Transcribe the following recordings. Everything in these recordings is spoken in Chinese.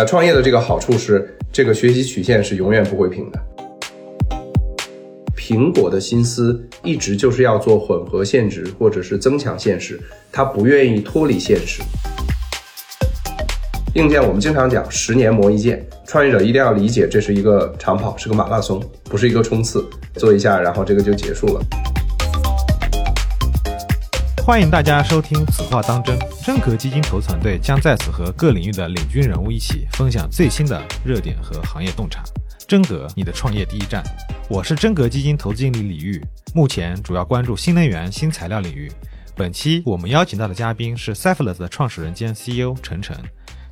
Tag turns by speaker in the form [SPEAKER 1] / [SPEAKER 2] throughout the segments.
[SPEAKER 1] 那创业的这个好处是，这个学习曲线是永远不会平的。苹果的心思一直就是要做混合现实或者是增强现实，它不愿意脱离现实。硬件我们经常讲十年磨一剑，创业者一定要理解这是一个长跑，是个马拉松，不是一个冲刺，做一下然后这个就结束了。
[SPEAKER 2] 欢迎大家收听《此话当真》，真格基金投资团队将在此和各领域的领军人物一起分享最新的热点和行业洞察。真格，你的创业第一站。我是真格基金投资经理李玉，目前主要关注新能源、新材料领域。本期我们邀请到的嘉宾是 Cephalus 的创始人兼 CEO 陈晨。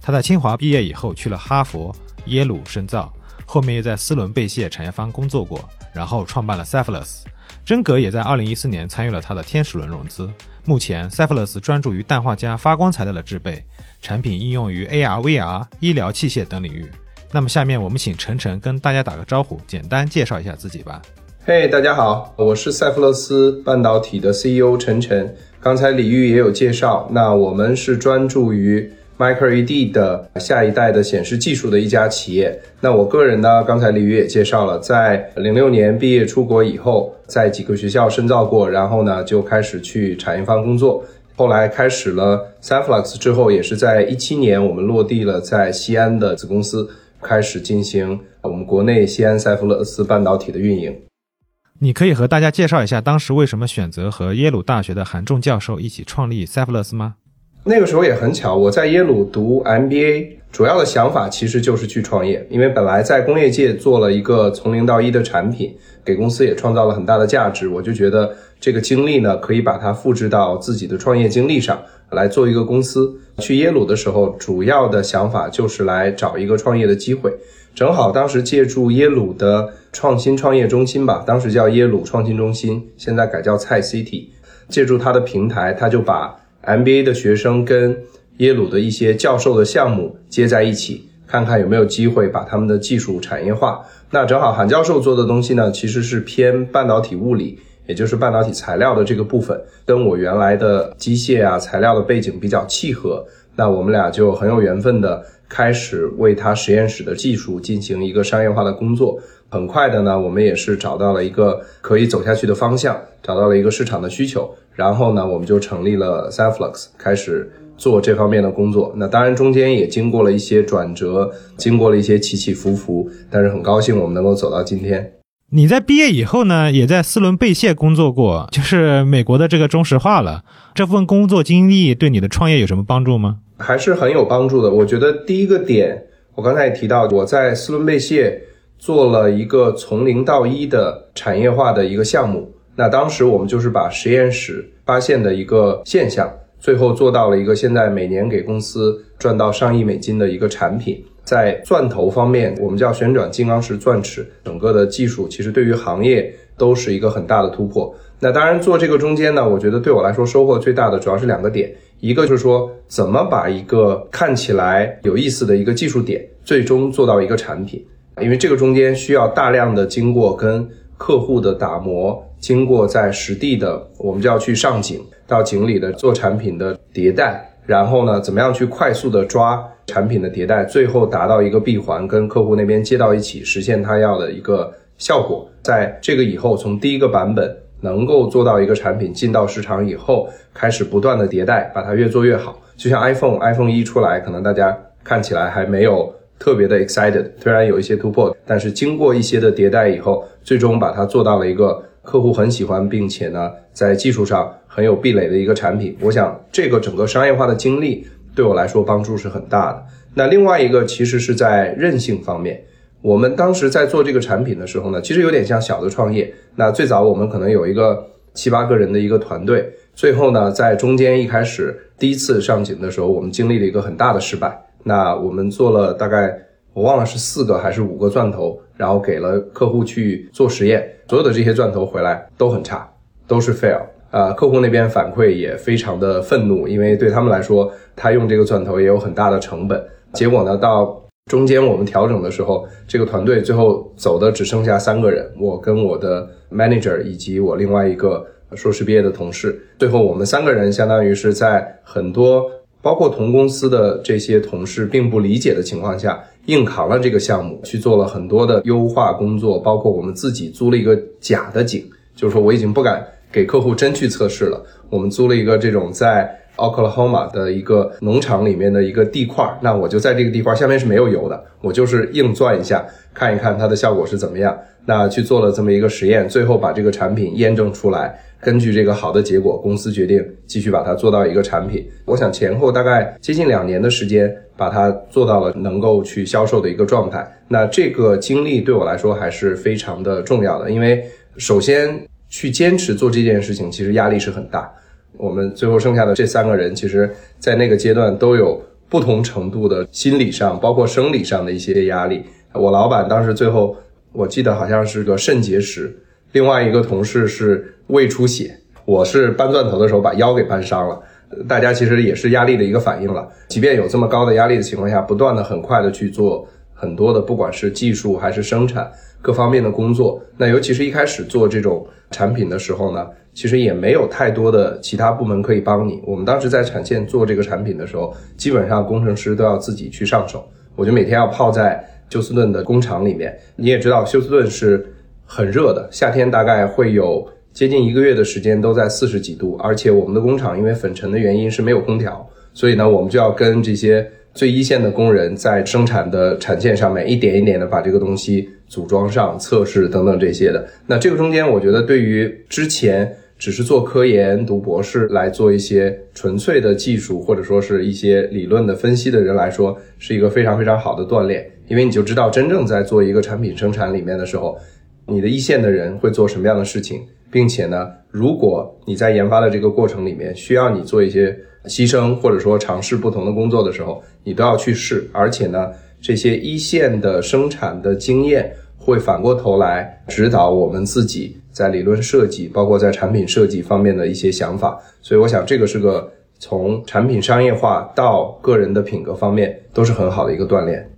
[SPEAKER 2] 他在清华毕业以后去了哈佛、耶鲁深造，后面又在斯伦贝谢产业方工作过，然后创办了 Cephalus。真格也在2014年参与了他的天使轮融资。目前 Cephalus 专注于氮化镓发光材料的制备，产品应用于 AR、VR、医疗器械等领域。那么下面我们请陈晨跟大家打个招呼，简单介绍一下自己吧。
[SPEAKER 1] 嘿，大家好，我是赛弗勒斯半导体的 CEO 陈晨。刚才李玉也有介绍，那我们是专注于。Micro LED 的下一代的显示技术的一家企业。那我个人呢，刚才李宇也介绍了，在零六年毕业出国以后，在几个学校深造过，然后呢就开始去产业方工作。后来开始了 Cephalus 之后，也是在一七年我们落地了在西安的子公司，开始进行我们国内西安赛弗勒斯半导体的运营。
[SPEAKER 2] 你可以和大家介绍一下当时为什么选择和耶鲁大学的韩仲教授一起创立 Cephalus 吗？
[SPEAKER 1] 那个时候也很巧，我在耶鲁读 MBA，主要的想法其实就是去创业，因为本来在工业界做了一个从零到一的产品，给公司也创造了很大的价值，我就觉得这个经历呢，可以把它复制到自己的创业经历上来做一个公司。去耶鲁的时候，主要的想法就是来找一个创业的机会，正好当时借助耶鲁的创新创业中心吧，当时叫耶鲁创新中心，现在改叫蔡 City，借助它的平台，他就把。MBA 的学生跟耶鲁的一些教授的项目接在一起，看看有没有机会把他们的技术产业化。那正好韩教授做的东西呢，其实是偏半导体物理，也就是半导体材料的这个部分，跟我原来的机械啊材料的背景比较契合。那我们俩就很有缘分的开始为他实验室的技术进行一个商业化的工作。很快的呢，我们也是找到了一个可以走下去的方向，找到了一个市场的需求。然后呢，我们就成立了 Cephalus，开始做这方面的工作。那当然中间也经过了一些转折，经过了一些起起伏伏，但是很高兴我们能够走到今天。
[SPEAKER 2] 你在毕业以后呢，也在斯伦贝谢工作过，就是美国的这个中石化了。这份工作经历对你的创业有什么帮助吗？
[SPEAKER 1] 还是很有帮助的。我觉得第一个点，我刚才也提到，我在斯伦贝谢做了一个从零到一的产业化的一个项目。那当时我们就是把实验室发现的一个现象，最后做到了一个现在每年给公司赚到上亿美金的一个产品。在钻头方面，我们叫旋转金刚石钻齿，整个的技术其实对于行业都是一个很大的突破。那当然做这个中间呢，我觉得对我来说收获最大的主要是两个点，一个就是说怎么把一个看起来有意思的一个技术点，最终做到一个产品，因为这个中间需要大量的经过跟客户的打磨。经过在实地的，我们就要去上井，到井里的做产品的迭代，然后呢，怎么样去快速的抓产品的迭代，最后达到一个闭环，跟客户那边接到一起，实现他要的一个效果。在这个以后，从第一个版本能够做到一个产品进到市场以后，开始不断的迭代，把它越做越好。就像 iPhone，iPhone 一出来，可能大家看起来还没有特别的 excited，虽然有一些突破，但是经过一些的迭代以后，最终把它做到了一个。客户很喜欢，并且呢，在技术上很有壁垒的一个产品。我想，这个整个商业化的经历对我来说帮助是很大的。那另外一个其实是在韧性方面。我们当时在做这个产品的时候呢，其实有点像小的创业。那最早我们可能有一个七八个人的一个团队，最后呢，在中间一开始第一次上井的时候，我们经历了一个很大的失败。那我们做了大概我忘了是四个还是五个钻头，然后给了客户去做实验。所有的这些钻头回来都很差，都是 fail 啊！客户那边反馈也非常的愤怒，因为对他们来说，他用这个钻头也有很大的成本。结果呢，到中间我们调整的时候，这个团队最后走的只剩下三个人，我跟我的 manager 以及我另外一个硕士毕业的同事。最后我们三个人相当于是在很多包括同公司的这些同事并不理解的情况下，硬扛了这个项目，去做了很多的优化工作，包括我们自己租了一个假的井，就是说我已经不敢给客户真去测试了，我们租了一个这种在 Oklahoma 的一个农场里面的一个地块，那我就在这个地块下面是没有油的，我就是硬钻一下，看一看它的效果是怎么样。那去做了这么一个实验，最后把这个产品验证出来。根据这个好的结果，公司决定继续把它做到一个产品。我想前后大概接近两年的时间，把它做到了能够去销售的一个状态。那这个经历对我来说还是非常的重要的，因为首先去坚持做这件事情，其实压力是很大。我们最后剩下的这三个人，其实在那个阶段都有不同程度的心理上，包括生理上的一些压力。我老板当时最后，我记得好像是个肾结石。另外一个同事是胃出血，我是搬钻头的时候把腰给搬伤了。大家其实也是压力的一个反应了。即便有这么高的压力的情况下，不断的很快的去做很多的，不管是技术还是生产各方面的工作。那尤其是一开始做这种产品的时候呢，其实也没有太多的其他部门可以帮你。我们当时在产线做这个产品的时候，基本上工程师都要自己去上手。我就每天要泡在休斯顿的工厂里面。你也知道，休斯顿是。很热的夏天，大概会有接近一个月的时间都在四十几度，而且我们的工厂因为粉尘的原因是没有空调，所以呢，我们就要跟这些最一线的工人在生产的产线上面一点一点的把这个东西组装上、测试等等这些的。那这个中间，我觉得对于之前只是做科研、读博士来做一些纯粹的技术或者说是一些理论的分析的人来说，是一个非常非常好的锻炼，因为你就知道真正在做一个产品生产里面的时候。你的一线的人会做什么样的事情，并且呢，如果你在研发的这个过程里面需要你做一些牺牲，或者说尝试不同的工作的时候，你都要去试。而且呢，这些一线的生产的经验会反过头来指导我们自己在理论设计，包括在产品设计方面的一些想法。所以，我想这个是个从产品商业化到个人的品格方面都是很好的一个锻炼。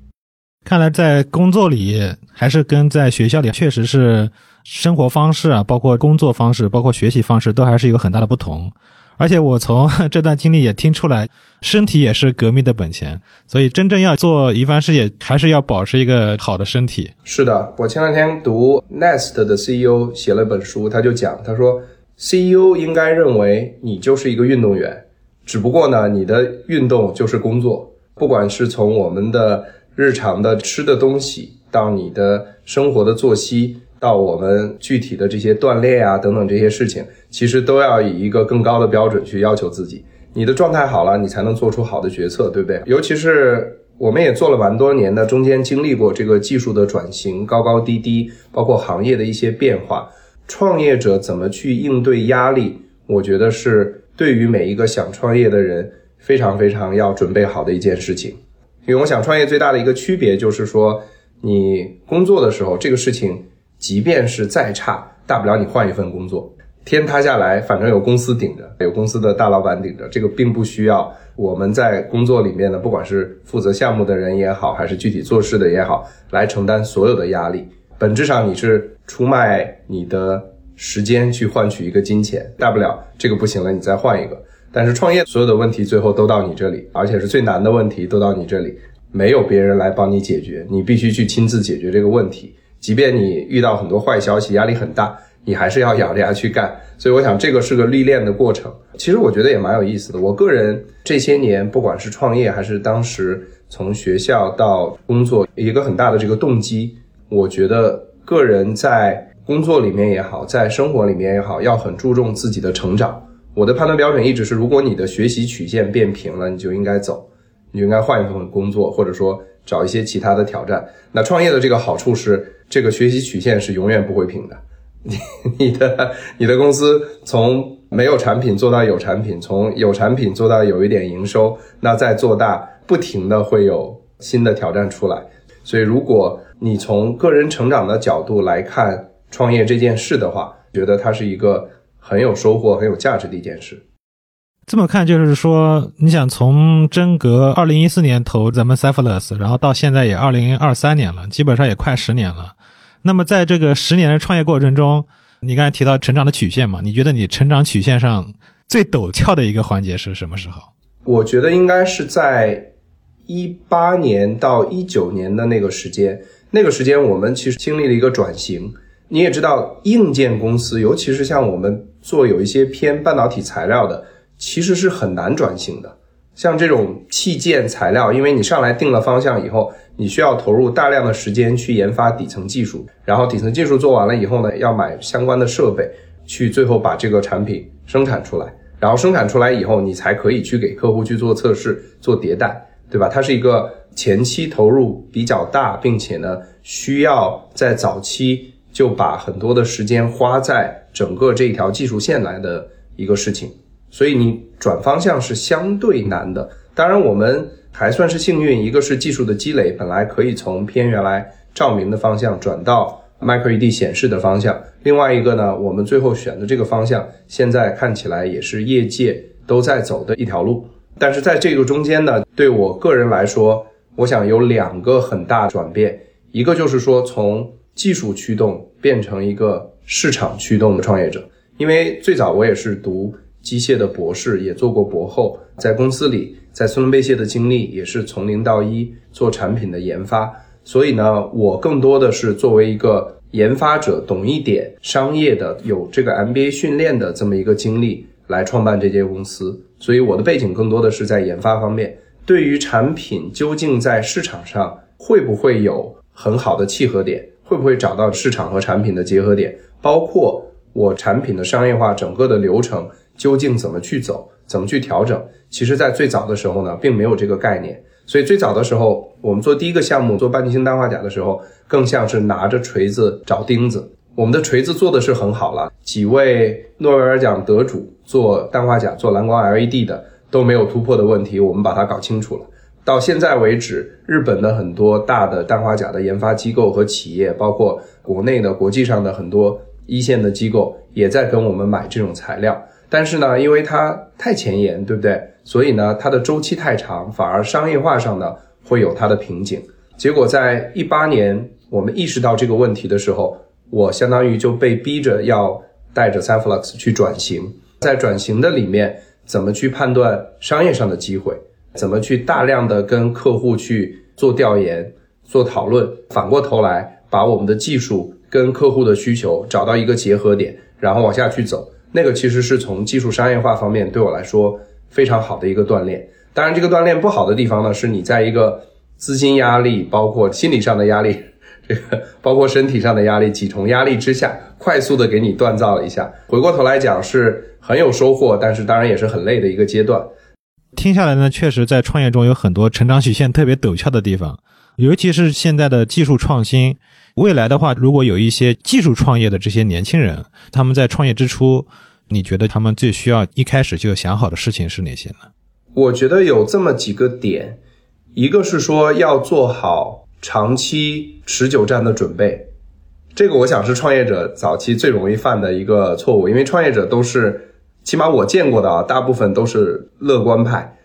[SPEAKER 2] 看来在工作里还是跟在学校里确实是生活方式啊，包括工作方式，包括学习方式，都还是有很大的不同。而且我从这段经历也听出来，身体也是革命的本钱。所以真正要做一番事业，还是要保持一个好的身体。
[SPEAKER 1] 是的，我前两天读 Nest 的 CEO 写了本书，他就讲，他说 CEO 应该认为你就是一个运动员，只不过呢，你的运动就是工作，不管是从我们的。日常的吃的东西，到你的生活的作息，到我们具体的这些锻炼啊等等这些事情，其实都要以一个更高的标准去要求自己。你的状态好了，你才能做出好的决策，对不对？尤其是我们也做了蛮多年的，中间经历过这个技术的转型，高高低低，包括行业的一些变化，创业者怎么去应对压力，我觉得是对于每一个想创业的人非常非常要准备好的一件事情。因为我想创业最大的一个区别就是说，你工作的时候，这个事情即便是再差，大不了你换一份工作。天塌下来，反正有公司顶着，有公司的大老板顶着，这个并不需要我们在工作里面呢，不管是负责项目的人也好，还是具体做事的也好，来承担所有的压力。本质上你是出卖你的时间去换取一个金钱，大不了这个不行了，你再换一个。但是创业所有的问题最后都到你这里，而且是最难的问题都到你这里，没有别人来帮你解决，你必须去亲自解决这个问题。即便你遇到很多坏消息，压力很大，你还是要咬着牙去干。所以我想这个是个历练的过程。其实我觉得也蛮有意思的。我个人这些年，不管是创业还是当时从学校到工作，一个很大的这个动机，我觉得个人在工作里面也好，在生活里面也好，要很注重自己的成长。我的判断标准一直是，如果你的学习曲线变平了，你就应该走，你就应该换一份工作，或者说找一些其他的挑战。那创业的这个好处是，这个学习曲线是永远不会平的。你你的你的公司从没有产品做到有产品，从有产品做到有一点营收，那再做大，不停的会有新的挑战出来。所以，如果你从个人成长的角度来看创业这件事的话，觉得它是一个。很有收获、很有价值的一件事。
[SPEAKER 2] 这么看，就是说，你想从真格二零一四年投咱们 Cephalus，然后到现在也二零二三年了，基本上也快十年了。那么在这个十年的创业过程中，你刚才提到成长的曲线嘛？你觉得你成长曲线上最陡峭的一个环节是什么时候？
[SPEAKER 1] 我觉得应该是在一八年到一九年的那个时间，那个时间我们其实经历了一个转型。你也知道，硬件公司，尤其是像我们做有一些偏半导体材料的，其实是很难转型的。像这种器件材料，因为你上来定了方向以后，你需要投入大量的时间去研发底层技术，然后底层技术做完了以后呢，要买相关的设备，去最后把这个产品生产出来。然后生产出来以后，你才可以去给客户去做测试、做迭代，对吧？它是一个前期投入比较大，并且呢，需要在早期。就把很多的时间花在整个这一条技术线来的一个事情，所以你转方向是相对难的。当然，我们还算是幸运，一个是技术的积累，本来可以从偏原来照明的方向转到 Micro LED 显示的方向；另外一个呢，我们最后选的这个方向，现在看起来也是业界都在走的一条路。但是在这个中间呢，对我个人来说，我想有两个很大转变，一个就是说从技术驱动变成一个市场驱动的创业者，因为最早我也是读机械的博士，也做过博后，在公司里，在孙伦贝谢的经历也是从零到一做产品的研发，所以呢，我更多的是作为一个研发者，懂一点商业的，有这个 MBA 训练的这么一个经历来创办这间公司，所以我的背景更多的是在研发方面，对于产品究竟在市场上会不会有很好的契合点。会不会找到市场和产品的结合点？包括我产品的商业化整个的流程究竟怎么去走，怎么去调整？其实，在最早的时候呢，并没有这个概念。所以最早的时候，我们做第一个项目做半径星氮化钾的时候，更像是拿着锤子找钉子。我们的锤子做的是很好了，几位诺贝尔奖得主做氮化钾、做蓝光 LED 的都没有突破的问题，我们把它搞清楚了。到现在为止，日本的很多大的氮化钾的研发机构和企业，包括国内的、国际上的很多一线的机构，也在跟我们买这种材料。但是呢，因为它太前沿，对不对？所以呢，它的周期太长，反而商业化上呢会有它的瓶颈。结果在一八年，我们意识到这个问题的时候，我相当于就被逼着要带着 c y f l u x 去转型。在转型的里面，怎么去判断商业上的机会？怎么去大量的跟客户去做调研、做讨论，反过头来把我们的技术跟客户的需求找到一个结合点，然后往下去走。那个其实是从技术商业化方面对我来说非常好的一个锻炼。当然，这个锻炼不好的地方呢，是你在一个资金压力、包括心理上的压力、这个包括身体上的压力几重压力之下，快速的给你锻造了一下。回过头来讲是很有收获，但是当然也是很累的一个阶段。
[SPEAKER 2] 听下来呢，确实在创业中有很多成长曲线特别陡峭的地方，尤其是现在的技术创新。未来的话，如果有一些技术创业的这些年轻人，他们在创业之初，你觉得他们最需要一开始就想好的事情是哪些呢？
[SPEAKER 1] 我觉得有这么几个点，一个是说要做好长期持久战的准备，这个我想是创业者早期最容易犯的一个错误，因为创业者都是。起码我见过的啊，大部分都是乐观派，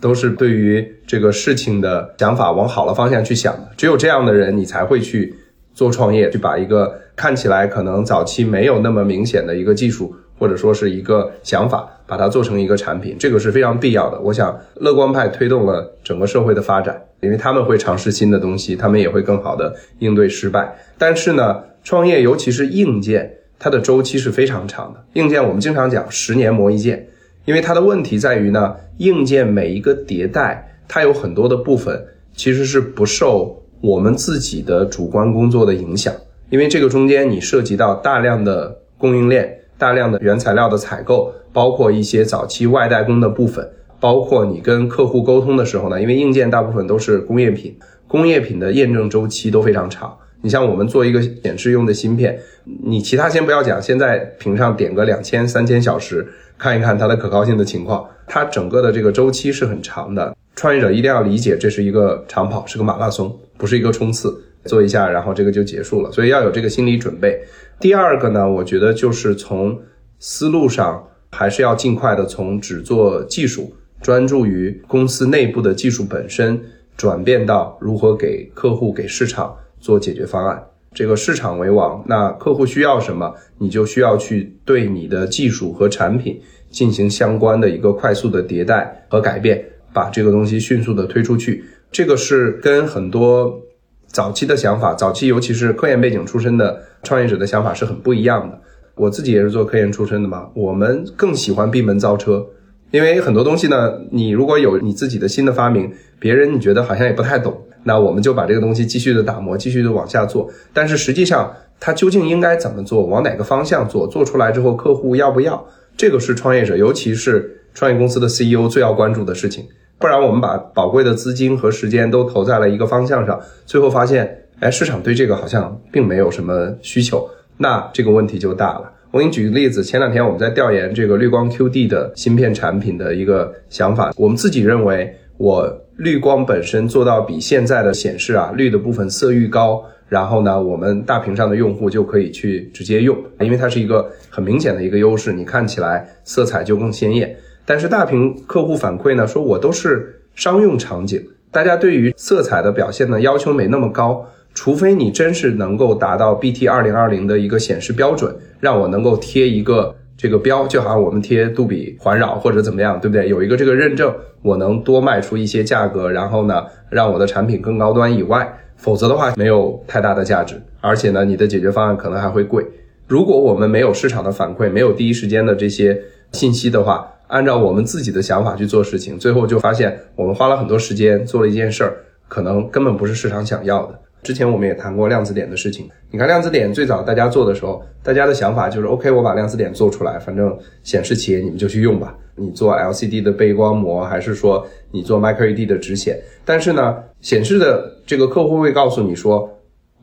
[SPEAKER 1] 都是对于这个事情的想法往好的方向去想的。只有这样的人，你才会去做创业，去把一个看起来可能早期没有那么明显的一个技术，或者说是一个想法，把它做成一个产品，这个是非常必要的。我想，乐观派推动了整个社会的发展，因为他们会尝试新的东西，他们也会更好的应对失败。但是呢，创业尤其是硬件。它的周期是非常长的。硬件我们经常讲十年磨一剑，因为它的问题在于呢，硬件每一个迭代，它有很多的部分其实是不受我们自己的主观工作的影响，因为这个中间你涉及到大量的供应链、大量的原材料的采购，包括一些早期外代工的部分，包括你跟客户沟通的时候呢，因为硬件大部分都是工业品，工业品的验证周期都非常长。你像我们做一个显示用的芯片，你其他先不要讲，现在屏上点个两千、三千小时，看一看它的可靠性的情况，它整个的这个周期是很长的。创业者一定要理解，这是一个长跑，是个马拉松，不是一个冲刺，做一下然后这个就结束了，所以要有这个心理准备。第二个呢，我觉得就是从思路上，还是要尽快的从只做技术，专注于公司内部的技术本身，转变到如何给客户、给市场。做解决方案，这个市场为王，那客户需要什么，你就需要去对你的技术和产品进行相关的一个快速的迭代和改变，把这个东西迅速的推出去。这个是跟很多早期的想法，早期尤其是科研背景出身的创业者的想法是很不一样的。我自己也是做科研出身的嘛，我们更喜欢闭门造车，因为很多东西呢，你如果有你自己的新的发明，别人你觉得好像也不太懂，那我们就把这个东西继续的打磨，继续的往下做。但是实际上，它究竟应该怎么做，往哪个方向做，做出来之后客户要不要，这个是创业者，尤其是创业公司的 CEO 最要关注的事情。不然我们把宝贵的资金和时间都投在了一个方向上，最后发现，哎，市场对这个好像并没有什么需求，那这个问题就大了。我给你举个例子，前两天我们在调研这个绿光 QD 的芯片产品的一个想法，我们自己认为，我绿光本身做到比现在的显示啊绿的部分色域高，然后呢，我们大屏上的用户就可以去直接用，因为它是一个很明显的一个优势，你看起来色彩就更鲜艳。但是大屏客户反馈呢，说我都是商用场景，大家对于色彩的表现呢要求没那么高，除非你真是能够达到 BT 二零二零的一个显示标准，让我能够贴一个这个标，就好像我们贴杜比环绕或者怎么样，对不对？有一个这个认证，我能多卖出一些价格，然后呢，让我的产品更高端以外，否则的话没有太大的价值，而且呢，你的解决方案可能还会贵。如果我们没有市场的反馈，没有第一时间的这些信息的话，按照我们自己的想法去做事情，最后就发现我们花了很多时间做了一件事儿，可能根本不是市场想要的。之前我们也谈过量子点的事情，你看量子点最早大家做的时候，大家的想法就是 OK，我把量子点做出来，反正显示企业你们就去用吧。你做 LCD 的背光膜，还是说你做 Micro LED 的直显？但是呢，显示的这个客户会告诉你说，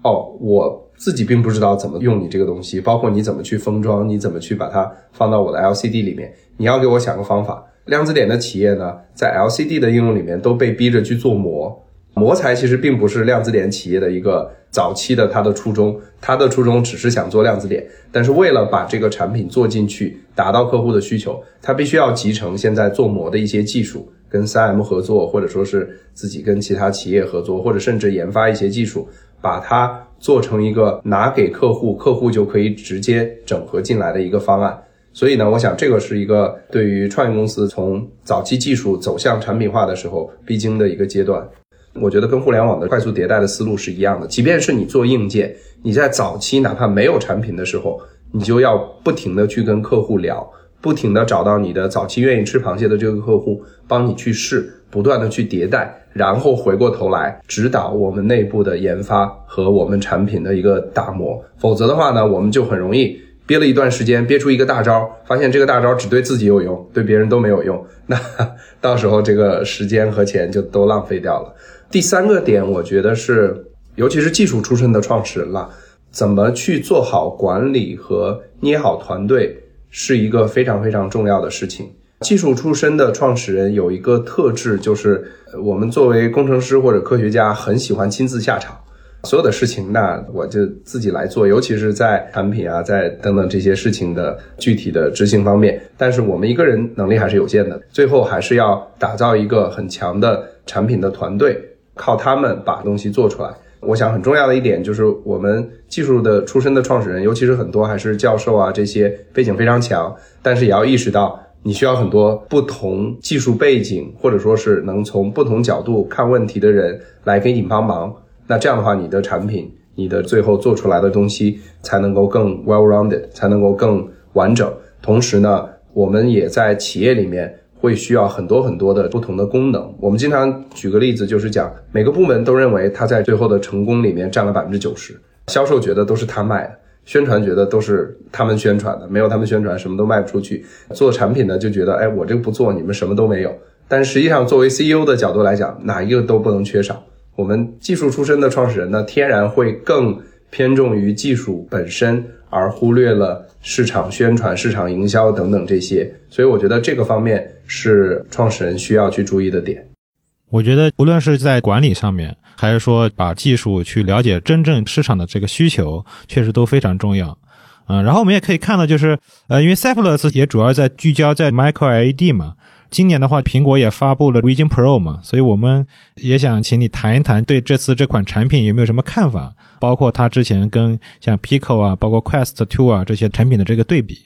[SPEAKER 1] 哦，我。自己并不知道怎么用你这个东西，包括你怎么去封装，你怎么去把它放到我的 LCD 里面，你要给我想个方法。量子点的企业呢，在 LCD 的应用里面都被逼着去做膜，膜材其实并不是量子点企业的一个早期的它的初衷，它的初衷只是想做量子点，但是为了把这个产品做进去，达到客户的需求，它必须要集成现在做膜的一些技术，跟三 M 合作，或者说是自己跟其他企业合作，或者甚至研发一些技术，把它。做成一个拿给客户，客户就可以直接整合进来的一个方案。所以呢，我想这个是一个对于创业公司从早期技术走向产品化的时候必经的一个阶段。我觉得跟互联网的快速迭代的思路是一样的。即便是你做硬件，你在早期哪怕没有产品的时候，你就要不停的去跟客户聊，不停的找到你的早期愿意吃螃蟹的这个客户，帮你去试，不断的去迭代。然后回过头来指导我们内部的研发和我们产品的一个打磨，否则的话呢，我们就很容易憋了一段时间，憋出一个大招，发现这个大招只对自己有用，对别人都没有用，那到时候这个时间和钱就都浪费掉了。第三个点，我觉得是，尤其是技术出身的创始人了，怎么去做好管理和捏好团队，是一个非常非常重要的事情。技术出身的创始人有一个特质，就是我们作为工程师或者科学家，很喜欢亲自下场，所有的事情那我就自己来做，尤其是在产品啊，在等等这些事情的具体的执行方面。但是我们一个人能力还是有限的，最后还是要打造一个很强的产品的团队，靠他们把东西做出来。我想很重要的一点就是，我们技术的出身的创始人，尤其是很多还是教授啊，这些背景非常强，但是也要意识到。你需要很多不同技术背景，或者说是能从不同角度看问题的人来给你帮忙。那这样的话，你的产品，你的最后做出来的东西才能够更 well-rounded，才能够更完整。同时呢，我们也在企业里面会需要很多很多的不同的功能。我们经常举个例子，就是讲每个部门都认为他在最后的成功里面占了百分之九十，销售觉得都是他卖的。宣传觉得都是他们宣传的，没有他们宣传什么都卖不出去。做产品的就觉得，哎，我这个不做，你们什么都没有。但实际上，作为 CEO 的角度来讲，哪一个都不能缺少。我们技术出身的创始人呢，天然会更偏重于技术本身，而忽略了市场宣传、市场营销等等这些。所以，我觉得这个方面是创始人需要去注意的点。
[SPEAKER 2] 我觉得，无论是在管理上面，还是说把技术去了解真正市场的这个需求，确实都非常重要。嗯，然后我们也可以看到，就是呃，因为 Cephalus 也主要在聚焦在 Micro LED 嘛。今年的话，苹果也发布了 Vision Pro 嘛，所以我们也想请你谈一谈对这次这款产品有没有什么看法，包括它之前跟像 Pico 啊，包括 Quest Two 啊这些产品的这个对比。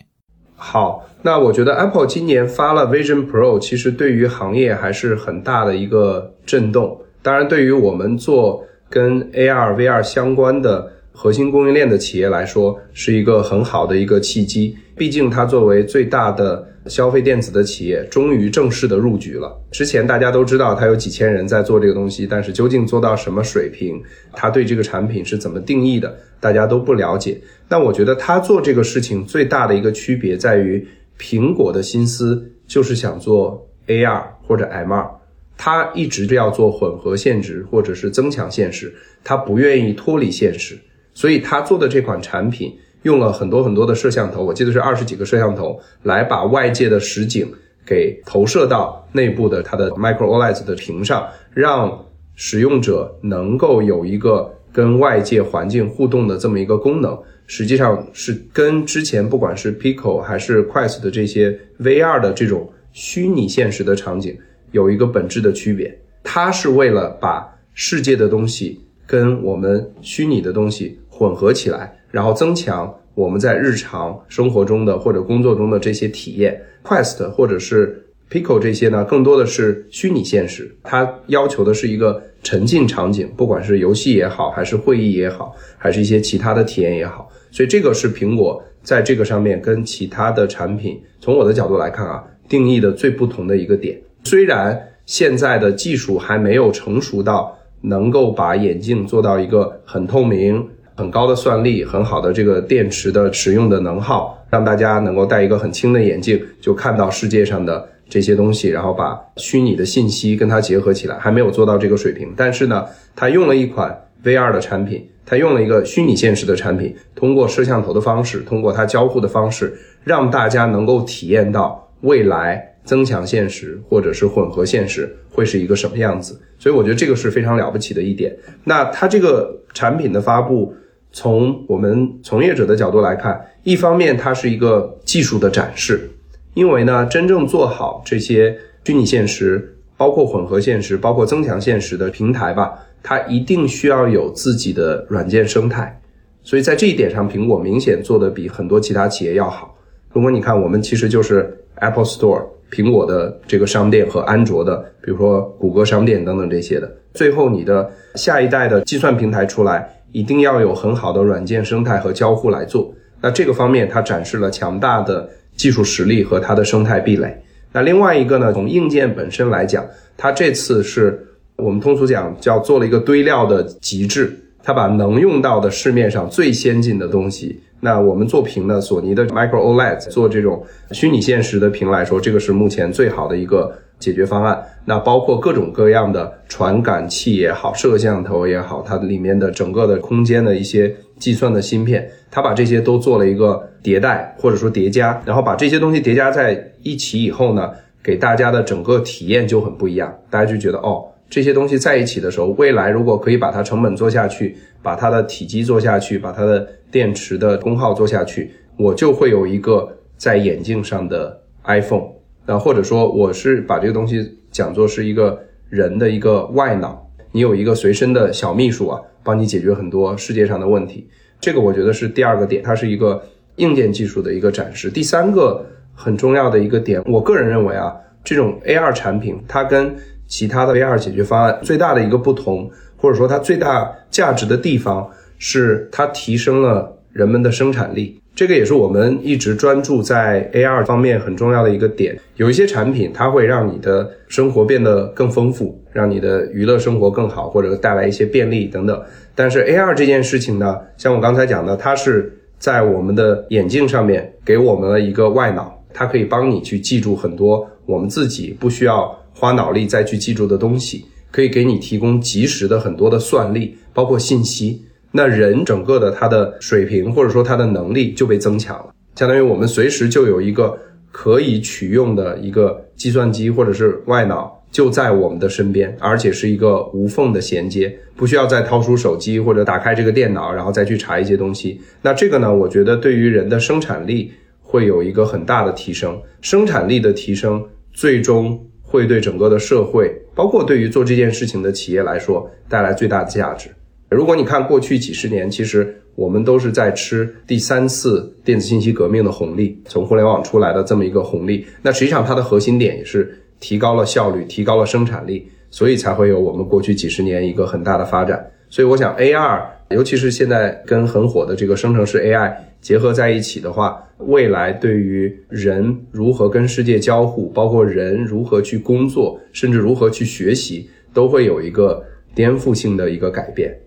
[SPEAKER 1] 好，那我觉得 Apple 今年发了 Vision Pro，其实对于行业还是很大的一个震动。当然，对于我们做跟 AR、VR 相关的核心供应链的企业来说，是一个很好的一个契机。毕竟它作为最大的消费电子的企业，终于正式的入局了。之前大家都知道它有几千人在做这个东西，但是究竟做到什么水平，它对这个产品是怎么定义的，大家都不了解。那我觉得它做这个事情最大的一个区别在于，苹果的心思就是想做 AR 或者 MR，它一直要做混合现实或者是增强现实，它不愿意脱离现实，所以他做的这款产品。用了很多很多的摄像头，我记得是二十几个摄像头，来把外界的实景给投射到内部的它的 Micro OLED 的屏上，让使用者能够有一个跟外界环境互动的这么一个功能。实际上是跟之前不管是 Pico 还是 Quest 的这些 VR 的这种虚拟现实的场景有一个本质的区别。它是为了把世界的东西跟我们虚拟的东西混合起来。然后增强我们在日常生活中的或者工作中的这些体验，Quest 或者是 Pico 这些呢，更多的是虚拟现实，它要求的是一个沉浸场景，不管是游戏也好，还是会议也好，还是一些其他的体验也好，所以这个是苹果在这个上面跟其他的产品，从我的角度来看啊，定义的最不同的一个点。虽然现在的技术还没有成熟到能够把眼镜做到一个很透明。很高的算力，很好的这个电池的使用的能耗，让大家能够戴一个很轻的眼镜就看到世界上的这些东西，然后把虚拟的信息跟它结合起来，还没有做到这个水平。但是呢，它用了一款 VR 的产品，它用了一个虚拟现实的产品，通过摄像头的方式，通过它交互的方式，让大家能够体验到未来增强现实或者是混合现实会是一个什么样子。所以我觉得这个是非常了不起的一点。那它这个产品的发布。从我们从业者的角度来看，一方面它是一个技术的展示，因为呢，真正做好这些虚拟现实、包括混合现实、包括增强现实的平台吧，它一定需要有自己的软件生态。所以在这一点上，苹果明显做的比很多其他企业要好。如果你看，我们其实就是 Apple Store，苹果的这个商店和安卓的，比如说谷歌商店等等这些的，最后你的下一代的计算平台出来。一定要有很好的软件生态和交互来做。那这个方面，它展示了强大的技术实力和它的生态壁垒。那另外一个呢，从硬件本身来讲，它这次是我们通俗讲叫做了一个堆料的极致。它把能用到的市面上最先进的东西。那我们做屏呢，索尼的 Micro OLED 做这种虚拟现实的屏来说，这个是目前最好的一个。解决方案，那包括各种各样的传感器也好，摄像头也好，它里面的整个的空间的一些计算的芯片，它把这些都做了一个迭代或者说叠加，然后把这些东西叠加在一起以后呢，给大家的整个体验就很不一样，大家就觉得哦，这些东西在一起的时候，未来如果可以把它成本做下去，把它的体积做下去，把它的电池的功耗做下去，我就会有一个在眼镜上的 iPhone。那或者说，我是把这个东西讲作是一个人的一个外脑，你有一个随身的小秘书啊，帮你解决很多世界上的问题。这个我觉得是第二个点，它是一个硬件技术的一个展示。第三个很重要的一个点，我个人认为啊，这种 AR 产品它跟其他的 AR 解决方案最大的一个不同，或者说它最大价值的地方是它提升了人们的生产力。这个也是我们一直专注在 AR 方面很重要的一个点。有一些产品，它会让你的生活变得更丰富，让你的娱乐生活更好，或者带来一些便利等等。但是 AR 这件事情呢，像我刚才讲的，它是在我们的眼镜上面给我们了一个外脑，它可以帮你去记住很多我们自己不需要花脑力再去记住的东西，可以给你提供及时的很多的算力，包括信息。那人整个的他的水平或者说他的能力就被增强了，相当于我们随时就有一个可以取用的一个计算机或者是外脑就在我们的身边，而且是一个无缝的衔接，不需要再掏出手机或者打开这个电脑，然后再去查一些东西。那这个呢，我觉得对于人的生产力会有一个很大的提升，生产力的提升最终会对整个的社会，包括对于做这件事情的企业来说带来最大的价值。如果你看过去几十年，其实我们都是在吃第三次电子信息革命的红利，从互联网出来的这么一个红利。那实际上它的核心点也是提高了效率，提高了生产力，所以才会有我们过去几十年一个很大的发展。所以我想，AR，尤其是现在跟很火的这个生成式 AI 结合在一起的话，未来对于人如何跟世界交互，包括人如何去工作，甚至如何去学习，都会有一个颠覆性的一个改变。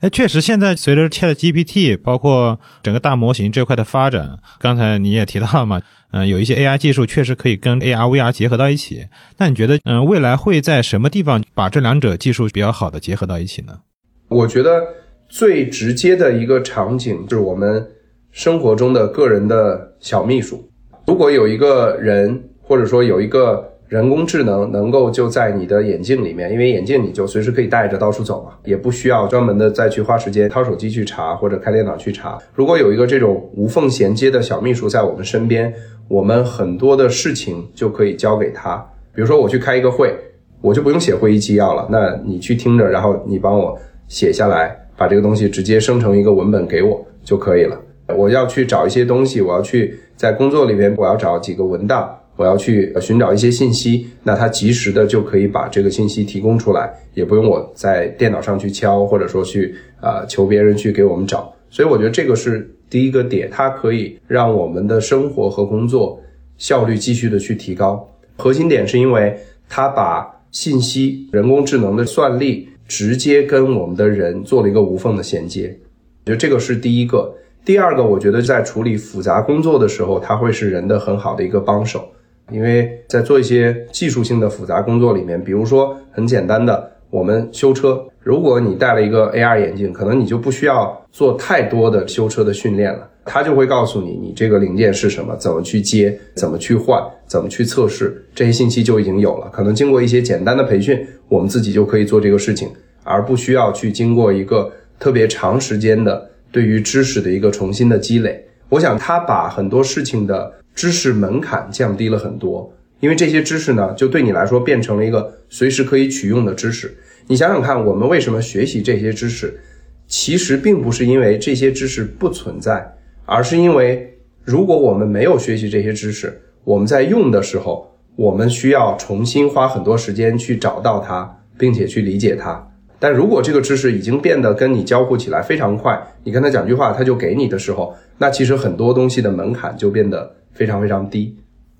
[SPEAKER 2] 哎，确实，现在随着 Chat GPT，包括整个大模型这块的发展，刚才你也提到了嘛，嗯，有一些 AI 技术确实可以跟 AR、VR 结合到一起。那你觉得，嗯，未来会在什么地方把这两者技术比较好的结合到一起呢？
[SPEAKER 1] 我觉得最直接的一个场景就是我们生活中的个人的小秘书。如果有一个人，或者说有一个。人工智能能够就在你的眼镜里面，因为眼镜你就随时可以带着到处走嘛，也不需要专门的再去花时间掏手机去查或者开电脑去查。如果有一个这种无缝衔接的小秘书在我们身边，我们很多的事情就可以交给他。比如说我去开一个会，我就不用写会议纪要了，那你去听着，然后你帮我写下来，把这个东西直接生成一个文本给我就可以了。我要去找一些东西，我要去在工作里面，我要找几个文档。我要去寻找一些信息，那它及时的就可以把这个信息提供出来，也不用我在电脑上去敲，或者说去啊求别人去给我们找。所以我觉得这个是第一个点，它可以让我们的生活和工作效率继续的去提高。核心点是因为它把信息、人工智能的算力直接跟我们的人做了一个无缝的衔接，我觉得这个是第一个。第二个，我觉得在处理复杂工作的时候，它会是人的很好的一个帮手。因为在做一些技术性的复杂工作里面，比如说很简单的，我们修车，如果你戴了一个 AR 眼镜，可能你就不需要做太多的修车的训练了，它就会告诉你，你这个零件是什么，怎么去接，怎么去换，怎么去测试，这些信息就已经有了。可能经过一些简单的培训，我们自己就可以做这个事情，而不需要去经过一个特别长时间的对于知识的一个重新的积累。我想，它把很多事情的。知识门槛降低了很多，因为这些知识呢，就对你来说变成了一个随时可以取用的知识。你想想看，我们为什么学习这些知识？其实并不是因为这些知识不存在，而是因为如果我们没有学习这些知识，我们在用的时候，我们需要重新花很多时间去找到它，并且去理解它。但如果这个知识已经变得跟你交互起来非常快，你跟他讲句话，他就给你的时候，那其实很多东西的门槛就变得。非常非常低，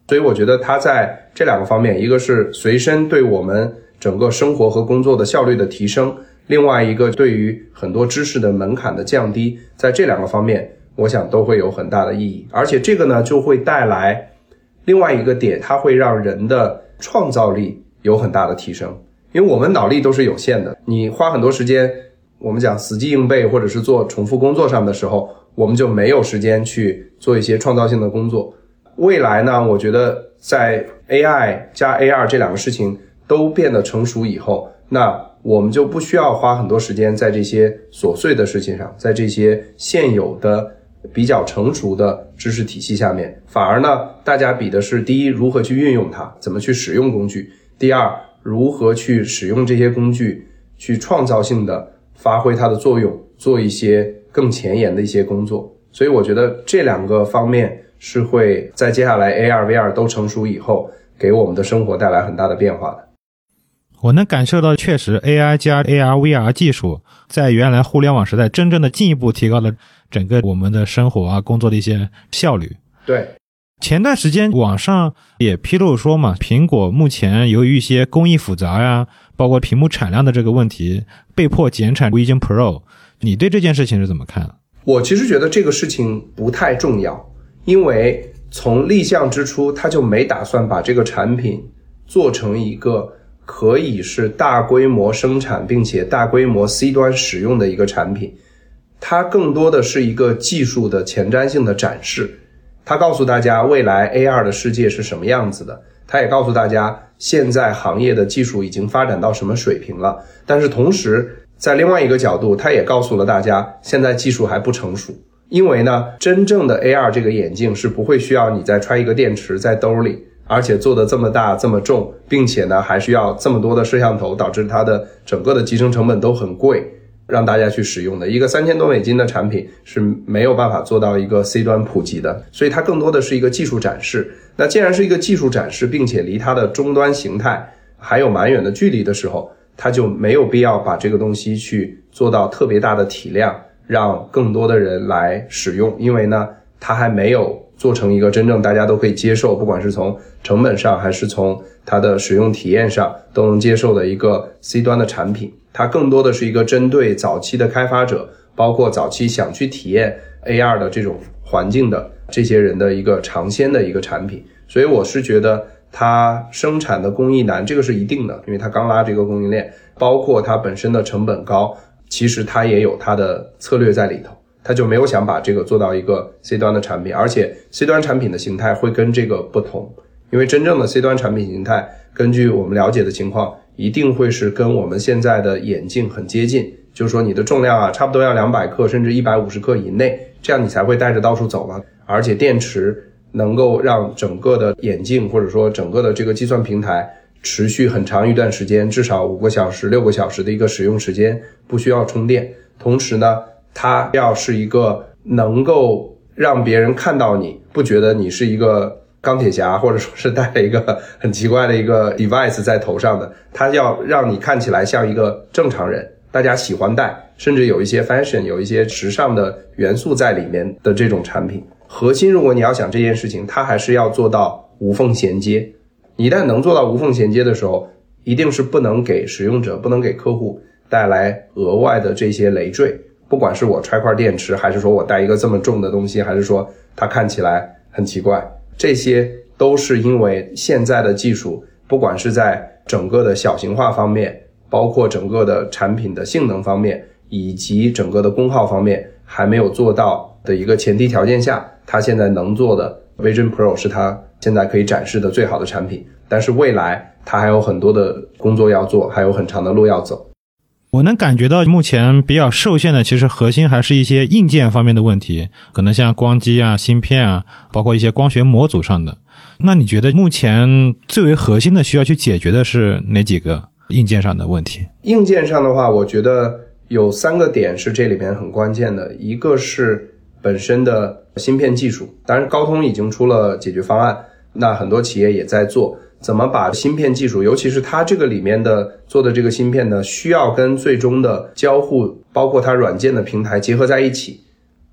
[SPEAKER 1] 所以我觉得它在这两个方面，一个是随身对我们整个生活和工作的效率的提升，另外一个对于很多知识的门槛的降低，在这两个方面，我想都会有很大的意义。而且这个呢，就会带来另外一个点，它会让人的创造力有很大的提升，因为我们脑力都是有限的，你花很多时间，我们讲死记硬背或者是做重复工作上的时候，我们就没有时间去做一些创造性的工作。未来呢？我觉得在 AI 加 AR 这两个事情都变得成熟以后，那我们就不需要花很多时间在这些琐碎的事情上，在这些现有的比较成熟的知识体系下面，反而呢，大家比的是第一，如何去运用它，怎么去使用工具；第二，如何去使用这些工具，去创造性的发挥它的作用，做一些更前沿的一些工作。所以，我觉得这两个方面。是会在接下来 AR、VR 都成熟以后，给我们的生活带来很大的变化的。
[SPEAKER 2] 我能感受到，确实 AI 加 AR、VR 技术在原来互联网时代，真正的进一步提高了整个我们的生活啊、工作的一些效率。
[SPEAKER 1] 对，
[SPEAKER 2] 前段时间网上也披露说嘛，苹果目前由于一些工艺复杂呀，包括屏幕产量的这个问题，被迫减产 Vision Pro。你对这件事情是怎么看？
[SPEAKER 1] 我其实觉得这个事情不太重要。因为从立项之初，他就没打算把这个产品做成一个可以是大规模生产并且大规模 C 端使用的一个产品，它更多的是一个技术的前瞻性的展示。他告诉大家未来 AR 的世界是什么样子的，他也告诉大家现在行业的技术已经发展到什么水平了。但是同时，在另外一个角度，他也告诉了大家现在技术还不成熟。因为呢，真正的 AR 这个眼镜是不会需要你再揣一个电池在兜里，而且做的这么大这么重，并且呢还需要这么多的摄像头，导致它的整个的集成成本都很贵。让大家去使用的。一个三千多美金的产品是没有办法做到一个 C 端普及的，所以它更多的是一个技术展示。那既然是一个技术展示，并且离它的终端形态还有蛮远的距离的时候，它就没有必要把这个东西去做到特别大的体量，让更多的人来使用，因为呢，它还没有。做成一个真正大家都可以接受，不管是从成本上还是从它的使用体验上都能接受的一个 C 端的产品。它更多的是一个针对早期的开发者，包括早期想去体验 AR 的这种环境的这些人的一个尝鲜的一个产品。所以我是觉得它生产的工艺难，这个是一定的，因为它刚拉这个供应链，包括它本身的成本高，其实它也有它的策略在里头。他就没有想把这个做到一个 C 端的产品，而且 C 端产品的形态会跟这个不同，因为真正的 C 端产品形态，根据我们了解的情况，一定会是跟我们现在的眼镜很接近，就是说你的重量啊，差不多要两百克，甚至一百五十克以内，这样你才会带着到处走嘛。而且电池能够让整个的眼镜或者说整个的这个计算平台持续很长一段时间，至少五个小时、六个小时的一个使用时间，不需要充电，同时呢。它要是一个能够让别人看到你不觉得你是一个钢铁侠，或者说是戴了一个 很奇怪的一个 device 在头上的，它要让你看起来像一个正常人，大家喜欢戴，甚至有一些 fashion，有一些时尚的元素在里面的这种产品。核心，如果你要想这件事情，它还是要做到无缝衔接。一旦能做到无缝衔接的时候，一定是不能给使用者、不能给客户带来额外的这些累赘。不管是我揣块电池，还是说我带一个这么重的东西，还是说它看起来很奇怪，这些都是因为现在的技术，不管是在整个的小型化方面，包括整个的产品的性能方面，以及整个的功耗方面还没有做到的一个前提条件下，它现在能做的 Vision Pro 是它现在可以展示的最好的产品。但是未来它还有很多的工作要做，还有很长的路要走。
[SPEAKER 2] 我能感觉到，目前比较受限的，其实核心还是一些硬件方面的问题，可能像光机啊、芯片啊，包括一些光学模组上的。那你觉得目前最为核心的需要去解决的是哪几个硬件上的问题？
[SPEAKER 1] 硬件上的话，我觉得有三个点是这里面很关键的，一个是本身的芯片技术，当然高通已经出了解决方案，那很多企业也在做。怎么把芯片技术，尤其是它这个里面的做的这个芯片呢？需要跟最终的交互，包括它软件的平台结合在一起。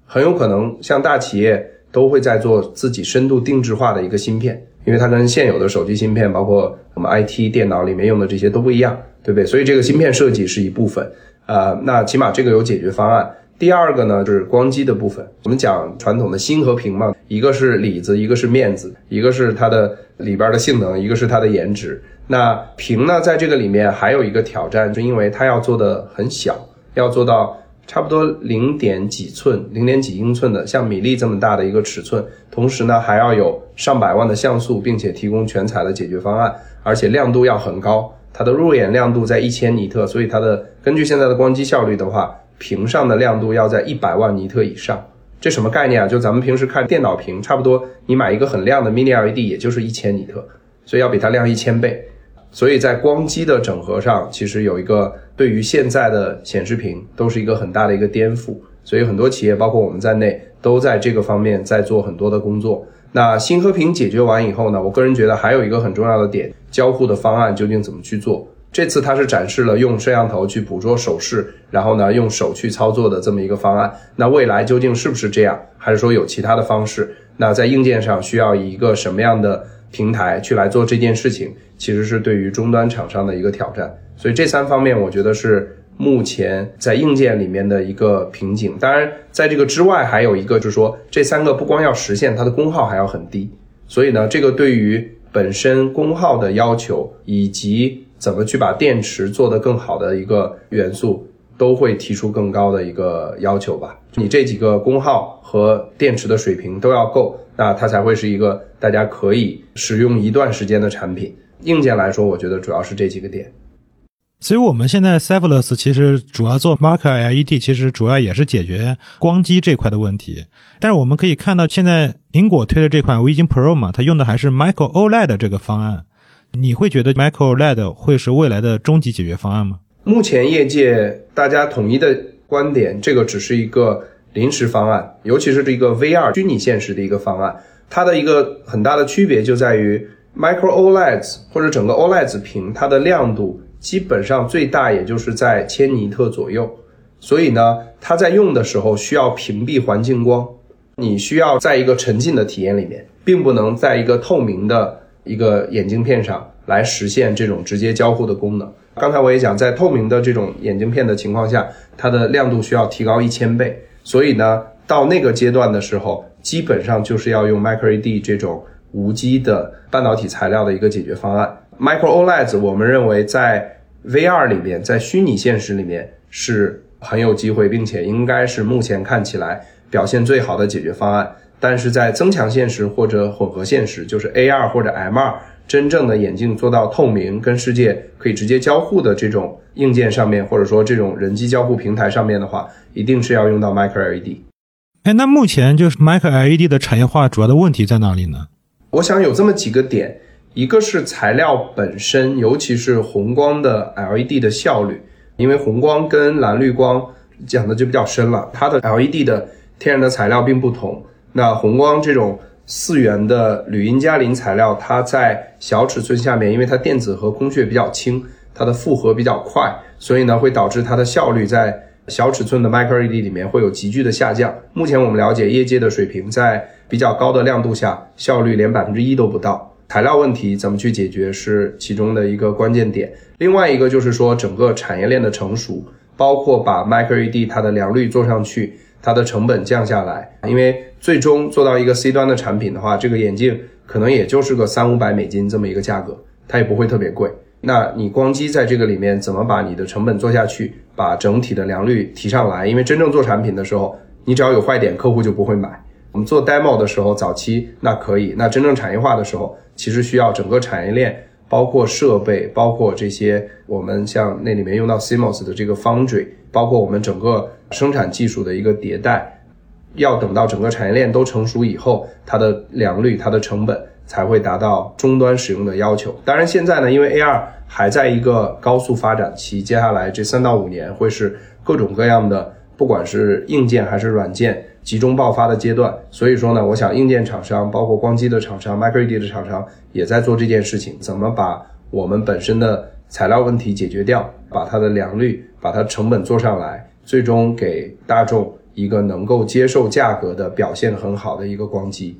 [SPEAKER 1] 很有可能像大企业都会在做自己深度定制化的一个芯片，因为它跟现有的手机芯片，包括我们 IT 电脑里面用的这些都不一样，对不对？所以这个芯片设计是一部分，呃，那起码这个有解决方案。第二个呢，就是光机的部分。我们讲传统的芯和平嘛，一个是里子，一个是面子，一个是它的里边的性能，一个是它的颜值。那屏呢，在这个里面还有一个挑战，就因为它要做的很小，要做到差不多零点几寸、零点几英寸的，像米粒这么大的一个尺寸，同时呢还要有上百万的像素，并且提供全彩的解决方案，而且亮度要很高，它的入眼亮度在一千尼特，所以它的根据现在的光机效率的话。屏上的亮度要在一百万尼特以上，这什么概念啊？就咱们平时看电脑屏，差不多你买一个很亮的 Mini LED，也就是一千尼特，所以要比它亮一千倍。所以在光机的整合上，其实有一个对于现在的显示屏都是一个很大的一个颠覆。所以很多企业，包括我们在内，都在这个方面在做很多的工作。那新和屏解决完以后呢，我个人觉得还有一个很重要的点，交互的方案究竟怎么去做？这次它是展示了用摄像头去捕捉手势，然后呢用手去操作的这么一个方案。那未来究竟是不是这样，还是说有其他的方式？那在硬件上需要一个什么样的平台去来做这件事情，其实是对于终端厂商的一个挑战。所以这三方面，我觉得是目前在硬件里面的一个瓶颈。当然，在这个之外，还有一个就是说，这三个不光要实现，它的功耗还要很低。所以呢，这个对于本身功耗的要求以及怎么去把电池做得更好的一个元素，都会提出更高的一个要求吧。你这几个功耗和电池的水平都要够，那它才会是一个大家可以使用一段时间的产品。硬件来说，我觉得主要是这几个点。
[SPEAKER 2] 所以我们现在 Severus 其实主要做 Marker LED，其实主要也是解决光机这块的问题。但是我们可以看到，现在苹果推的这款 Vision Pro 嘛，它用的还是 Micro OLED 这个方案。你会觉得 Micro LED 会是未来的终极解决方案吗？
[SPEAKER 1] 目前业界大家统一的观点，这个只是一个临时方案，尤其是这个 VR 虚拟现实的一个方案，它的一个很大的区别就在于 Micro OLED 或者整个 OLED 屏，它的亮度基本上最大也就是在千尼特左右，所以呢，它在用的时候需要屏蔽环境光，你需要在一个沉浸的体验里面，并不能在一个透明的一个眼镜片上来实现这种直接交互的功能。刚才我也讲，在透明的这种眼镜片的情况下，它的亮度需要提高一千倍。所以呢，到那个阶段的时候，基本上就是要用 Micro LED 这种无机的半导体材料的一个解决方案。Micro OLED 我们认为在 VR 里面，在虚拟现实里面是很有机会，并且应该是目前看起来表现最好的解决方案。但是在增强现实或者混合现实，就是 AR 或者 MR。真正的眼镜做到透明，跟世界可以直接交互的这种硬件上面，或者说这种人机交互平台上面的话，一定是要用到 Micro LED。
[SPEAKER 2] 哎，那目前就是 Micro LED 的产业化主要的问题在哪里呢？
[SPEAKER 1] 我想有这么几个点，一个是材料本身，尤其是红光的 LED 的效率，因为红光跟蓝绿光讲的就比较深了，它的 LED 的天然的材料并不同。那红光这种。四元的铝因加磷材料，它在小尺寸下面，因为它电子和空穴比较轻，它的复合比较快，所以呢会导致它的效率在小尺寸的 Micro LED 里面会有急剧的下降。目前我们了解业界的水平，在比较高的亮度下，效率连百分之一都不到。材料问题怎么去解决是其中的一个关键点。另外一个就是说整个产业链的成熟，包括把 Micro LED 它的良率做上去，它的成本降下来，因为。最终做到一个 C 端的产品的话，这个眼镜可能也就是个三五百美金这么一个价格，它也不会特别贵。那你光机在这个里面怎么把你的成本做下去，把整体的良率提上来？因为真正做产品的时候，你只要有坏点，客户就不会买。我们做 demo 的时候，早期那可以，那真正产业化的时候，其实需要整个产业链，包括设备，包括这些我们像那里面用到 CMOS 的这个 foundry，包括我们整个生产技术的一个迭代。要等到整个产业链都成熟以后，它的良率、它的成本才会达到终端使用的要求。当然，现在呢，因为 AR 还在一个高速发展期，接下来这三到五年会是各种各样的，不管是硬件还是软件集中爆发的阶段。所以说呢，我想硬件厂商，包括光机的厂商、Micro LED 的厂商也在做这件事情，怎么把我们本身的材料问题解决掉，把它的良率、把它成本做上来，最终给大众。一个能够接受价格的表现很好的一个光机，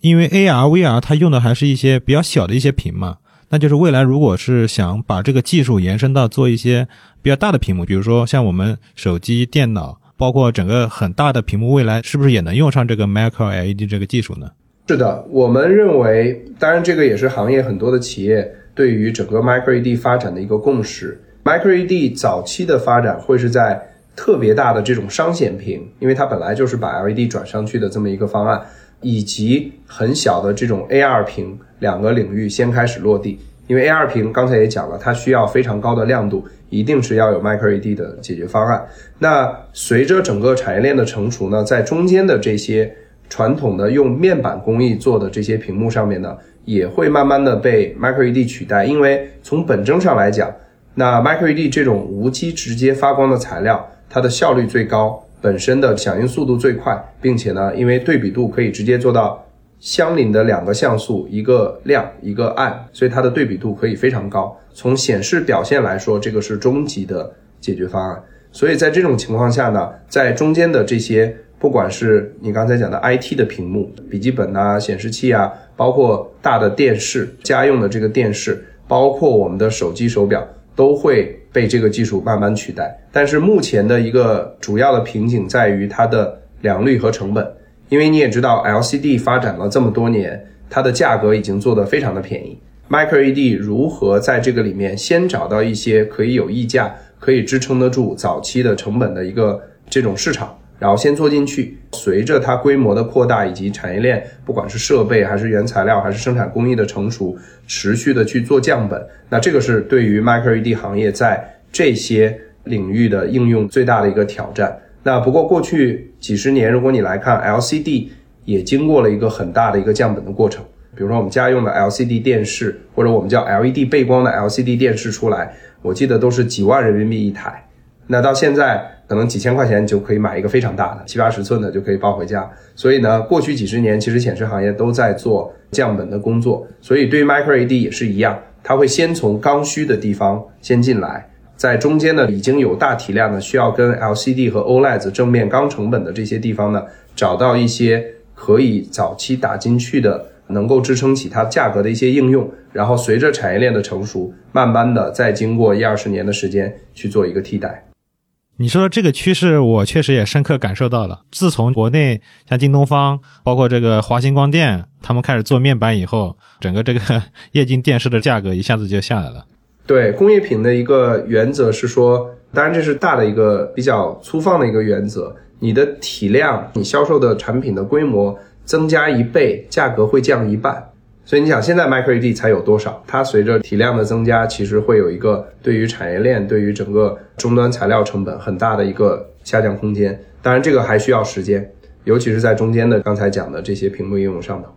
[SPEAKER 2] 因为 AR、VR 它用的还是一些比较小的一些屏嘛，那就是未来如果是想把这个技术延伸到做一些比较大的屏幕，比如说像我们手机、电脑，包括整个很大的屏幕，未来是不是也能用上这个 Micro LED 这个技术呢？
[SPEAKER 1] 是的，我们认为，当然这个也是行业很多的企业对于整个 Micro LED 发展的一个共识。Micro LED 早期的发展会是在。特别大的这种商显屏，因为它本来就是把 LED 转上去的这么一个方案，以及很小的这种 AR 屏，两个领域先开始落地。因为 AR 屏刚才也讲了，它需要非常高的亮度，一定是要有 Micro LED 的解决方案。那随着整个产业链的成熟呢，在中间的这些传统的用面板工艺做的这些屏幕上面呢，也会慢慢的被 Micro LED 取代。因为从本征上来讲，那 Micro LED 这种无机直接发光的材料。它的效率最高，本身的响应速度最快，并且呢，因为对比度可以直接做到相邻的两个像素，一个亮一个暗，所以它的对比度可以非常高。从显示表现来说，这个是终极的解决方案。所以在这种情况下呢，在中间的这些，不管是你刚才讲的 IT 的屏幕、笔记本啊、显示器啊，包括大的电视、家用的这个电视，包括我们的手机、手表，都会。被这个技术慢慢取代，但是目前的一个主要的瓶颈在于它的良率和成本，因为你也知道 LCD 发展了这么多年，它的价格已经做得非常的便宜，Micro LED 如何在这个里面先找到一些可以有溢价、可以支撑得住早期的成本的一个这种市场？然后先做进去，随着它规模的扩大以及产业链，不管是设备还是原材料还是生产工艺的成熟，持续的去做降本，那这个是对于 Micro LED 行业在这些领域的应用最大的一个挑战。那不过过去几十年，如果你来看 LCD，也经过了一个很大的一个降本的过程。比如说我们家用的 LCD 电视，或者我们叫 LED 背光的 LCD 电视出来，我记得都是几万人民币一台。那到现在可能几千块钱就可以买一个非常大的七八十寸的就可以抱回家。所以呢，过去几十年其实显示行业都在做降本的工作。所以对于 Micro LED 也是一样，它会先从刚需的地方先进来，在中间呢已经有大体量的需要跟 LCD 和 OLED 正面刚成本的这些地方呢，找到一些可以早期打进去的。能够支撑起它价格的一些应用，然后随着产业链的成熟，慢慢的再经过一二十年的时间去做一个替代。
[SPEAKER 2] 你说的这个趋势，我确实也深刻感受到了。自从国内像京东方，包括这个华星光电，他们开始做面板以后，整个这个 液晶电视的价格一下子就下来了。
[SPEAKER 1] 对工业品的一个原则是说，当然这是大的一个比较粗放的一个原则，你的体量，你销售的产品的规模。增加一倍，价格会降一半，所以你想，现在 Micro LED 才有多少？它随着体量的增加，其实会有一个对于产业链、对于整个终端材料成本很大的一个下降空间。当然，这个还需要时间，尤其是在中间的刚才讲的这些屏幕应用上头。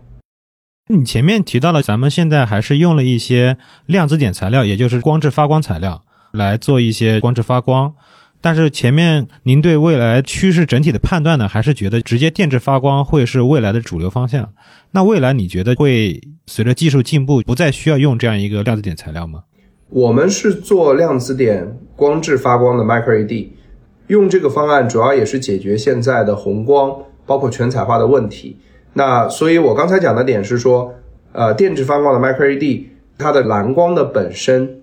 [SPEAKER 2] 你前面提到了，咱们现在还是用了一些量子点材料，也就是光致发光材料来做一些光致发光。但是前面您对未来趋势整体的判断呢，还是觉得直接电致发光会是未来的主流方向？那未来你觉得会随着技术进步，不再需要用这样一个量子点材料吗？
[SPEAKER 1] 我们是做量子点光致发光的 Micro LED，用这个方案主要也是解决现在的红光包括全彩化的问题。那所以我刚才讲的点是说，呃，电致发光的 Micro LED，它的蓝光的本身，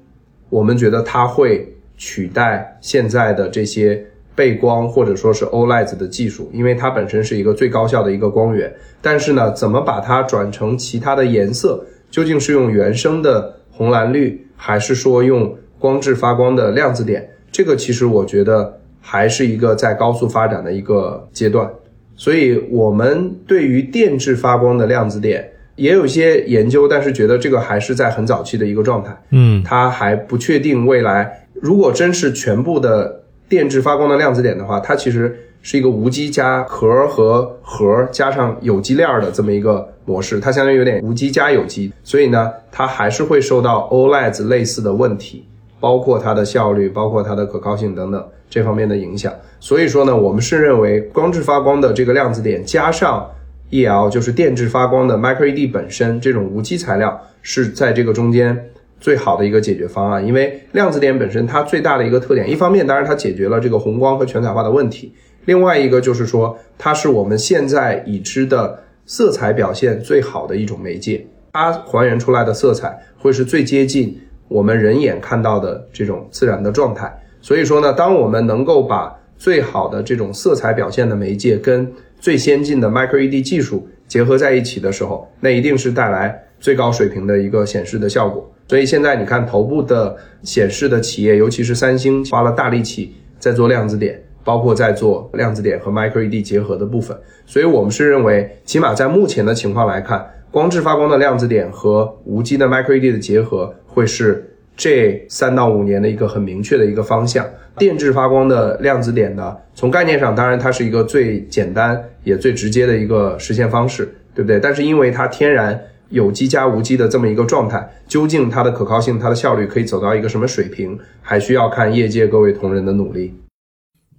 [SPEAKER 1] 我们觉得它会。取代现在的这些背光或者说是 OLED 的技术，因为它本身是一个最高效的一个光源。但是呢，怎么把它转成其他的颜色？究竟是用原生的红蓝绿，还是说用光致发光的量子点？这个其实我觉得还是一个在高速发展的一个阶段。所以，我们对于电致发光的量子点也有一些研究，但是觉得这个还是在很早期的一个状态。
[SPEAKER 2] 嗯，
[SPEAKER 1] 它还不确定未来。如果真是全部的电致发光的量子点的话，它其实是一个无机加壳和核加上有机链的这么一个模式，它相当于有点无机加有机，所以呢，它还是会受到 OLED 类似的问题，包括它的效率、包括它的可靠性等等这方面的影响。所以说呢，我们是认为光致发光的这个量子点加上 EL，就是电致发光的 Micro LED 本身这种无机材料，是在这个中间。最好的一个解决方案，因为量子点本身它最大的一个特点，一方面当然它解决了这个红光和全彩化的问题，另外一个就是说它是我们现在已知的色彩表现最好的一种媒介，它还原出来的色彩会是最接近我们人眼看到的这种自然的状态。所以说呢，当我们能够把最好的这种色彩表现的媒介跟最先进的 Micro ED 技术结合在一起的时候，那一定是带来最高水平的一个显示的效果。所以现在你看，头部的显示的企业，尤其是三星，花了大力气在做量子点，包括在做量子点和 Micro LED 结合的部分。所以我们是认为，起码在目前的情况来看，光致发光的量子点和无机的 Micro LED 的结合，会是这三到五年的一个很明确的一个方向。电致发光的量子点呢，从概念上，当然它是一个最简单也最直接的一个实现方式，对不对？但是因为它天然。有机加无机的这么一个状态，究竟它的可靠性、它的效率可以走到一个什么水平，还需要看业界各位同仁的努力。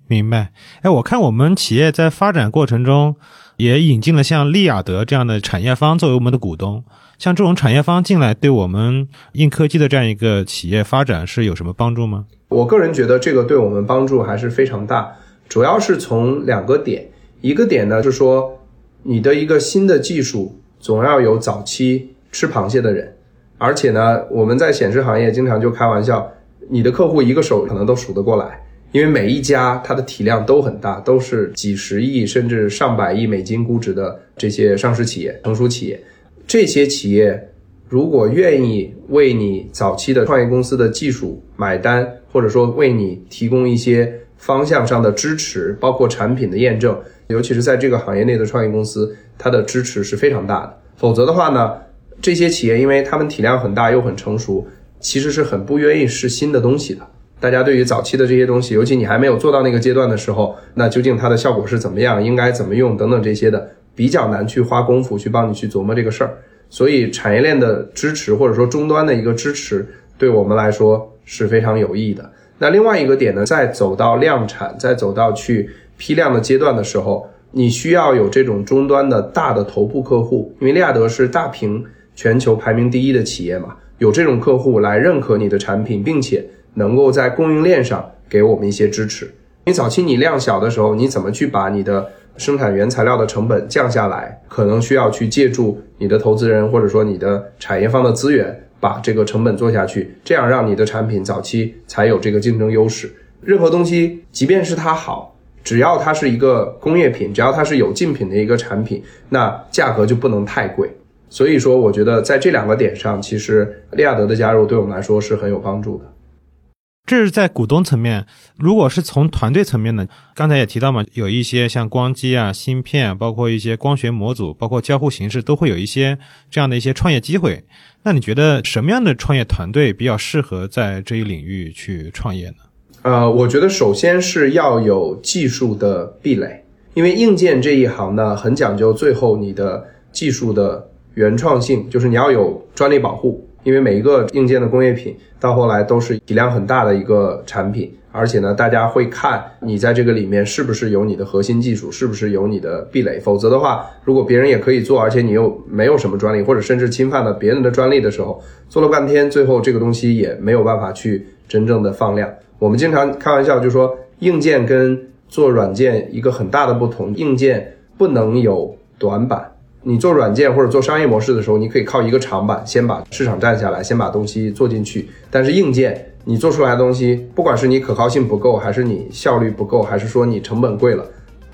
[SPEAKER 2] 明白？哎，我看我们企业在发展过程中也引进了像利雅得这样的产业方作为我们的股东，像这种产业方进来，对我们硬科技的这样一个企业发展是有什么帮助吗？
[SPEAKER 1] 我个人觉得这个对我们帮助还是非常大，主要是从两个点，一个点呢就是说你的一个新的技术。总要有早期吃螃蟹的人，而且呢，我们在显示行业经常就开玩笑，你的客户一个手可能都数得过来，因为每一家它的体量都很大，都是几十亿甚至上百亿美金估值的这些上市企业、成熟企业。这些企业如果愿意为你早期的创业公司的技术买单，或者说为你提供一些方向上的支持，包括产品的验证，尤其是在这个行业内的创业公司。它的支持是非常大的，否则的话呢，这些企业因为他们体量很大又很成熟，其实是很不愿意试新的东西的。大家对于早期的这些东西，尤其你还没有做到那个阶段的时候，那究竟它的效果是怎么样，应该怎么用等等这些的，比较难去花功夫去帮你去琢磨这个事儿。所以产业链的支持或者说终端的一个支持，对我们来说是非常有益的。那另外一个点呢，再走到量产，再走到去批量的阶段的时候，你需要有这种终端的大的头部客户，因为利亚德是大屏全球排名第一的企业嘛，有这种客户来认可你的产品，并且能够在供应链上给我们一些支持。因为早期你量小的时候，你怎么去把你的生产原材料的成本降下来，可能需要去借助你的投资人或者说你的产业方的资源，把这个成本做下去，这样让你的产品早期才有这个竞争优势。任何东西，即便是它好，只要它是一个工业品，只要它是有竞品的一个产品，那价格就不能太贵。所以说，我觉得在这两个点上，其实利亚德的加入对我们来说是很有帮助的。
[SPEAKER 2] 这是在股东层面，如果是从团队层面呢？刚才也提到嘛，有一些像光机啊、芯片，包括一些光学模组，包括交互形式，都会有一些这样的一些创业机会。那你觉得什么样的创业团队比较适合在这一领域去创业呢？
[SPEAKER 1] 呃，我觉得首先是要有技术的壁垒，因为硬件这一行呢，很讲究最后你的技术的原创性，就是你要有专利保护。因为每一个硬件的工业品到后来都是体量很大的一个产品，而且呢，大家会看你在这个里面是不是有你的核心技术，是不是有你的壁垒。否则的话，如果别人也可以做，而且你又没有什么专利，或者甚至侵犯了别人的专利的时候，做了半天，最后这个东西也没有办法去真正的放量。我们经常开玩笑就说，硬件跟做软件一个很大的不同，硬件不能有短板。你做软件或者做商业模式的时候，你可以靠一个长板先把市场占下来，先把东西做进去。但是硬件你做出来的东西，不管是你可靠性不够，还是你效率不够，还是说你成本贵了，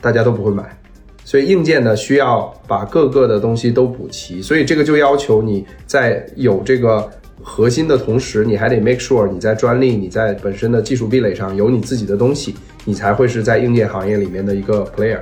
[SPEAKER 1] 大家都不会买。所以硬件呢，需要把各个的东西都补齐。所以这个就要求你在有这个核心的同时，你还得 make sure 你在专利、你在本身的技术壁垒上有你自己的东西，你才会是在硬件行业里面的一个 player。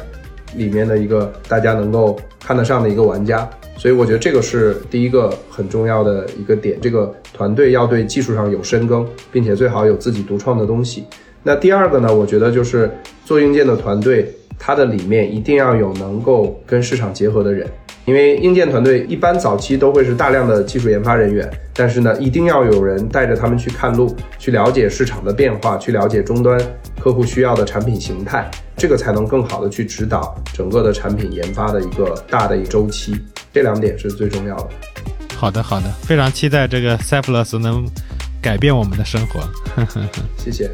[SPEAKER 1] 里面的一个大家能够看得上的一个玩家，所以我觉得这个是第一个很重要的一个点。这个团队要对技术上有深耕，并且最好有自己独创的东西。那第二个呢，我觉得就是做硬件的团队，它的里面一定要有能够跟市场结合的人。因为硬件团队一般早期都会是大量的技术研发人员，但是呢，一定要有人带着他们去看路，去了解市场的变化，去了解终端客户需要的产品形态，这个才能更好的去指导整个的产品研发的一个大的一周期。这两点是最重要的。
[SPEAKER 2] 好的，好的，非常期待这个 c e p h l u s 能改变我们的生活。
[SPEAKER 1] 谢谢。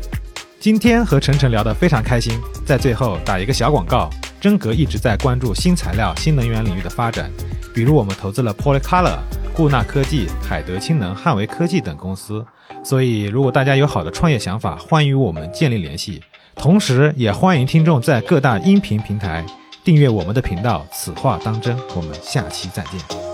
[SPEAKER 2] 今天和晨晨聊得非常开心，在最后打一个小广告。真格一直在关注新材料、新能源领域的发展，比如我们投资了 Polycolor、固纳科技、海德氢能、汉维科技等公司。所以，如果大家有好的创业想法，欢迎与我们建立联系。同时，也欢迎听众在各大音频平台订阅我们的频道。此话当真，我们下期再见。